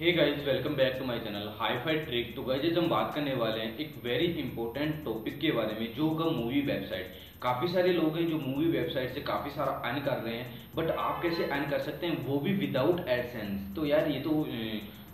Hey guys welcome back to my channel hi fi trick तो guys हम बात करने वाले हैं एक वेरी इंपॉर्टेंट टॉपिक के बारे में, जो होगा मूवी वेबसाइट काफ़ी सारे लोग हैं जो मूवी वेबसाइट से काफ़ी सारा अर्न कर रहे हैं बट आप कैसे अर्न कर सकते हैं? वो भी विदाउट एडसेंस तो यार, ये तो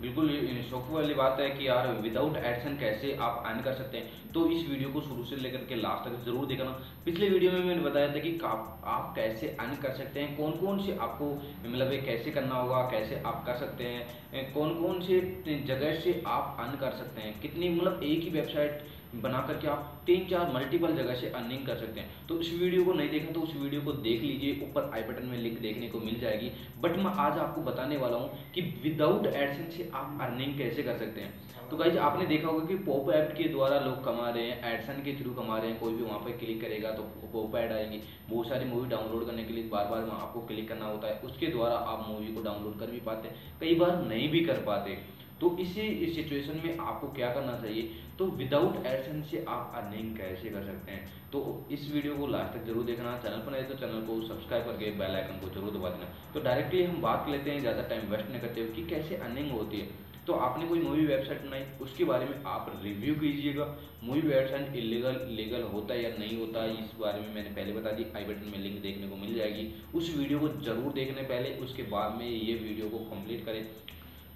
बिल्कुल शौक वाली बात है कि यार विदाउट एडसन कैसे आप अर्न कर सकते हैं? तो इस वीडियो को शुरू से लेकर के लास्ट तक ज़रूर देखना। पिछले वीडियो में मैंने बताया था कि आप कैसे अर्न कर सकते हैं? कौन कौन से आपको मतलब कैसे करना होगा? कैसे आप कर सकते हैं? कौन कौन से जगह से आप अर्न कर सकते हैं? कितनी मतलब एक ही वेबसाइट बना करके आप तीन चार मल्टीपल जगह से अर्निंग कर सकते हैं। तो इस वीडियो को नहीं देखा तो उस वीडियो को देख लीजिए। ऊपर आई बटन में लिंक देखने को मिल जाएगी। बट मैं आज आपको बताने वाला हूँ कि विदाउट एडसेंस से आप अर्निंग कैसे कर सकते हैं। तो गाइज़ आपने देखा होगा कि पॉप ऐप के द्वारा लोग कमा रहे हैं एडसन के थ्रू कमा रहे हैं। कोई भी वहाँ पर क्लिक करेगा तो पॉप ऐड आएँगी। बहुत सारी मूवी डाउनलोड करने के लिए बार बार वहाँ आपको क्लिक करना होता है। उसके द्वारा आप मूवी को डाउनलोड कर भी पाते हैं। कई बार नहीं भी कर पाते। तो इसी इस सिचुएशन में आपको क्या करना चाहिए? तो विदाउट एडसेंस से आप अर्निंग कैसे कर सकते हैं? तो इस वीडियो को लास्ट तक ज़रूर देखना चैनल पर नहीं तो चैनल को सब्सक्राइब करके बेल आइकन को ज़रूर दबा देना। तो डायरेक्टली हम बात लेते हैं, ज़्यादा टाइम वेस्ट नहीं करते हुए, कि कैसे अर्निंग होती है। तो आपने कोई मूवी वेबसाइट बनाई, उसके बारे में आप रिव्यू कीजिएगा। मूवी वेबसाइट इलीगल लीगल होता है या नहीं होता है इस बारे में मैंने पहले बता दी आई बटन में लिंक देखने को मिल जाएगी। उस वीडियो को ज़रूर देखने पहले, उसके बाद में ये वीडियो को कंप्लीट करें।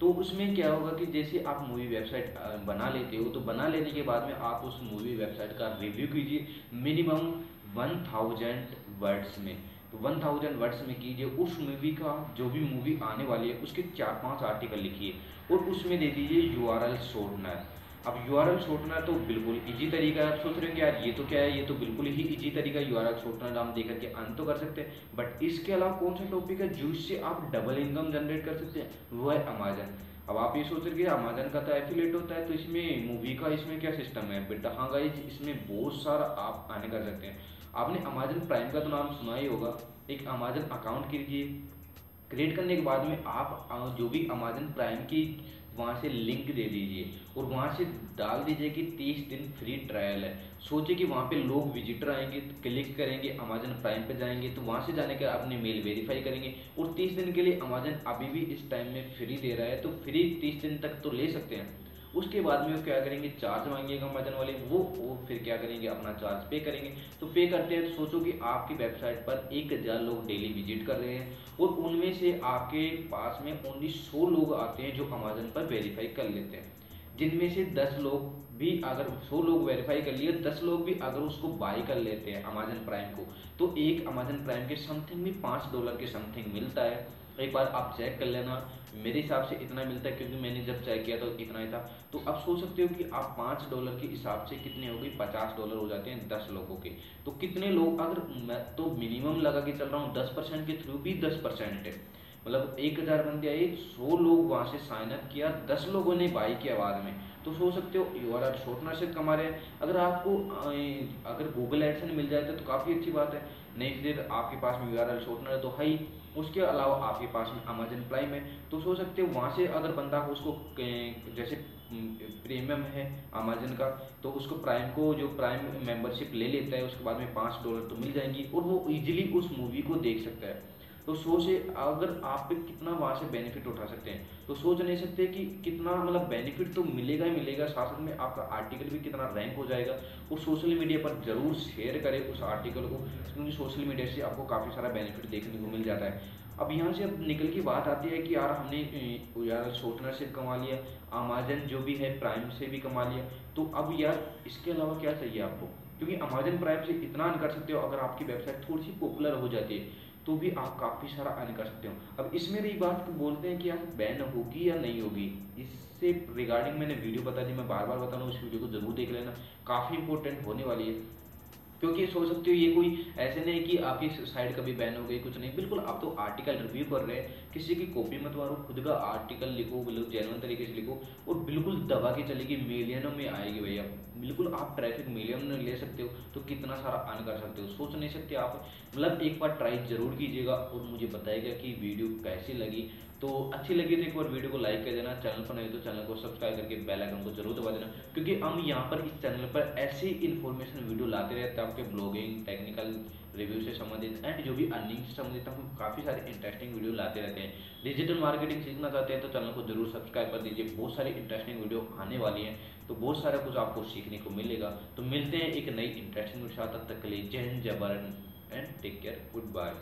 तो उसमें क्या होगा कि जैसे आप मूवी वेबसाइट बना लेते हो तो बना लेने के बाद में आप उस मूवी वेबसाइट का रिव्यू कीजिए मिनिमम वन थाउज़ेंड वर्ड्स में। तो वन थाउज़ेंड वर्ड्स में कीजिए, उस मूवी का जो भी मूवी आने वाली है, उसके चार पाँच आर्टिकल लिखिए और उसमें दे दीजिए यू आर एल शॉर्टनर अब यू आर छोड़ना तो बिल्कुल इजी तरीका है, आप सोच रहे हैं यार ये तो क्या है, ये तो बिल्कुल ही इजी तरीका यू आर छोड़ना हम देकर के अन तो कर सकते हैं। बट इसके अलावा कौन सा टॉपिक है जिससे आप डबल इनकम जनरेट कर सकते हैं? वो है अमेजन अब आप ये सोच रहे अमेजन का तो एफिलेट होता है तो इसमें मूवी का इसमें क्या सिस्टम है? बेटा हाँ गाइज़ इसमें बहुत सारा आप आने कर सकते हैं। आपने अमेजन प्राइम का तो नाम सुना ही होगा। एक अमेजन अकाउंट कीजिए क्रिएट करने के बाद में आप जो भी अमेजन प्राइम की वहाँ से लिंक दे दीजिए और वहाँ से डाल दीजिए कि तीस दिन फ्री ट्रायल है। सोचिए कि वहाँ पे लोग विजिटर आएँगे तो क्लिक करेंगे अमेजन प्राइम पे जाएँगे तो वहाँ से जाने के अपने मेल वेरीफाई करेंगे और तीस दिन के लिए अमेजन अभी भी इस टाइम में फ्री दे रहा है तो फ्री तीस दिन तक तो ले सकते हैं। उसके बाद में वो क्या करेंगे? चार्ज मांगेगा अमेजन वाले, वो वो फिर क्या करेंगे? अपना चार्ज पे करेंगे। तो पे करते हैं तो सोचो कि आपकी वेबसाइट पर एक हज़ार लोग डेली विज़िट कर रहे हैं और उनमें से आपके पास में ओनली सौ लोग आते हैं जो अमेजन पर वेरीफाई कर लेते हैं। जिनमें से दस लोग भी अगर सौ लोग वेरीफाई कर लिए, दस लोग भी अगर उसको बाई कर लेते हैं अमेजन प्राइम को तो एक अमेजन प्राइम के समथिंग में पाँच डॉलर के समथिंग मिलता है। एक बार आप चेक कर लेना। मेरे हिसाब से इतना मिलता है क्योंकि मैंने जब चेक किया तो इतना ही था। तो आप सोच सकते हो कि आप पाँच डॉलर के हिसाब से कितने हो गए? पचास डॉलर हो जाते हैं दस लोगों के। तो कितने लोग, अगर मैं तो मिनिमम लगा के चल रहा हूँ, दस परसेंट के थ्रू भी दस परसेंट है। मतलब एक हज़ार बंदे आए सौ लोग वहाँ से साइन अप किया, दस लोगों ने बाई किया बाद में। तो सोच सकते हो यू आर शॉर्टनर से कमा रहे हैं। अगर आपको अगर गूगल एडसन मिल जाए तो काफ़ी अच्छी बात है। नहीं फिर आपके पास में यू आर एल शॉर्टनर है तो है ही। उसके अलावा आपके पास में अमेजन प्राइम है। तो सोच सकते हो, वहाँ से अगर बंदा उसको जैसे प्रीमियम है अमेजन का तो उसको प्राइम को जो प्राइम मेंबरशिप ले लेता है, उसके बाद में पाँच डॉलर तो मिल जाएँगी और वो इजीली उस मूवी को देख सकता है। तो सोच अगर आप पे कितना वहाँ से बेनिफिट उठा सकते हैं। तो सोच नहीं सकते कि कितना मतलब बेनिफिट तो मिलेगा ही मिलेगा, साथ में आपका आर्टिकल भी कितना रैंक हो जाएगा। वो सोशल मीडिया पर ज़रूर शेयर करें उस आर्टिकल को, क्योंकि सोशल मीडिया से आपको काफ़ी सारा बेनिफिट देखने को मिल जाता है। अब यहाँ से अब निकल की बात आती है कि यार, हमने यार शॉर्टनर से कमा लिया अमेजन जो भी है प्राइम से भी कमा लिया। तो अब यार, इसके अलावा क्या चाहिए आपको? क्योंकि अमेजन प्राइम से इतना कर सकते हो, अगर आपकी वेबसाइट थोड़ी सी पॉपुलर हो जाती है। तो भी आप काफ़ी सारा अर्न कर सकते हो। अब इसमें रही बात बोलते हैं कि यार बैन होगी या नहीं होगी, इससे रिगार्डिंग मैंने वीडियो बता दी मैं बार बार बता रहा हूँ उस वीडियो को ज़रूर देख लेना। काफ़ी इंपॉर्टेंट होने वाली है। क्योंकि सोच सकते हो, ये कोई ऐसे नहीं कि आपकी साइड कभी बैन हो गई, कुछ नहीं। बिल्कुल, आप तो आर्टिकल रिव्यू कर रहे हैं, किसी की कॉपी मत मारो, खुद का आर्टिकल लिखो बिल्कुल जेनुअन तरीके से लिखो, और बिल्कुल दबा के चलेगी मिलियनों में आएगी भैया। बिल्कुल, आप ट्रैफ़िक मिलियन में ले सकते हो तो कितना सारा अर्न कर सकते हो, सोच नहीं सकते आप। मतलब एक बार ट्राई ज़रूर कीजिएगा, और मुझे बताएगा कि वीडियो कैसी लगी तो अच्छी लगी तो एक बार वीडियो को लाइक कर देना, चैनल पर नहीं तो चैनल को सब्सक्राइब करके बेल आइकन को ज़रूर दबा देना, क्योंकि हम यहाँ पर इस चैनल पर ऐसी इन्फॉर्मेशन वीडियो लाते रहते हैं, आपके ब्लॉगिंग टेक्निकल रिव्यू से संबंधित एंड जो भी अर्निंग से संबंधित हम काफ़ी सारे इंटरेस्टिंग वीडियो लाते रहते हैं। डिजिटल मार्केटिंग सीखना चाहते हैं तो चैनल को ज़रूर सब्सक्राइब कर दीजिए, बहुत सारी इंटरेस्टिंग वीडियो आने वाली हैं तो बहुत सारा कुछ आपको सीखने को मिलेगा। तो मिलते हैं एक नई इंटरेस्टिंग वीडियो तक के लिए जय हिंद, जय Bharat and take care goodbye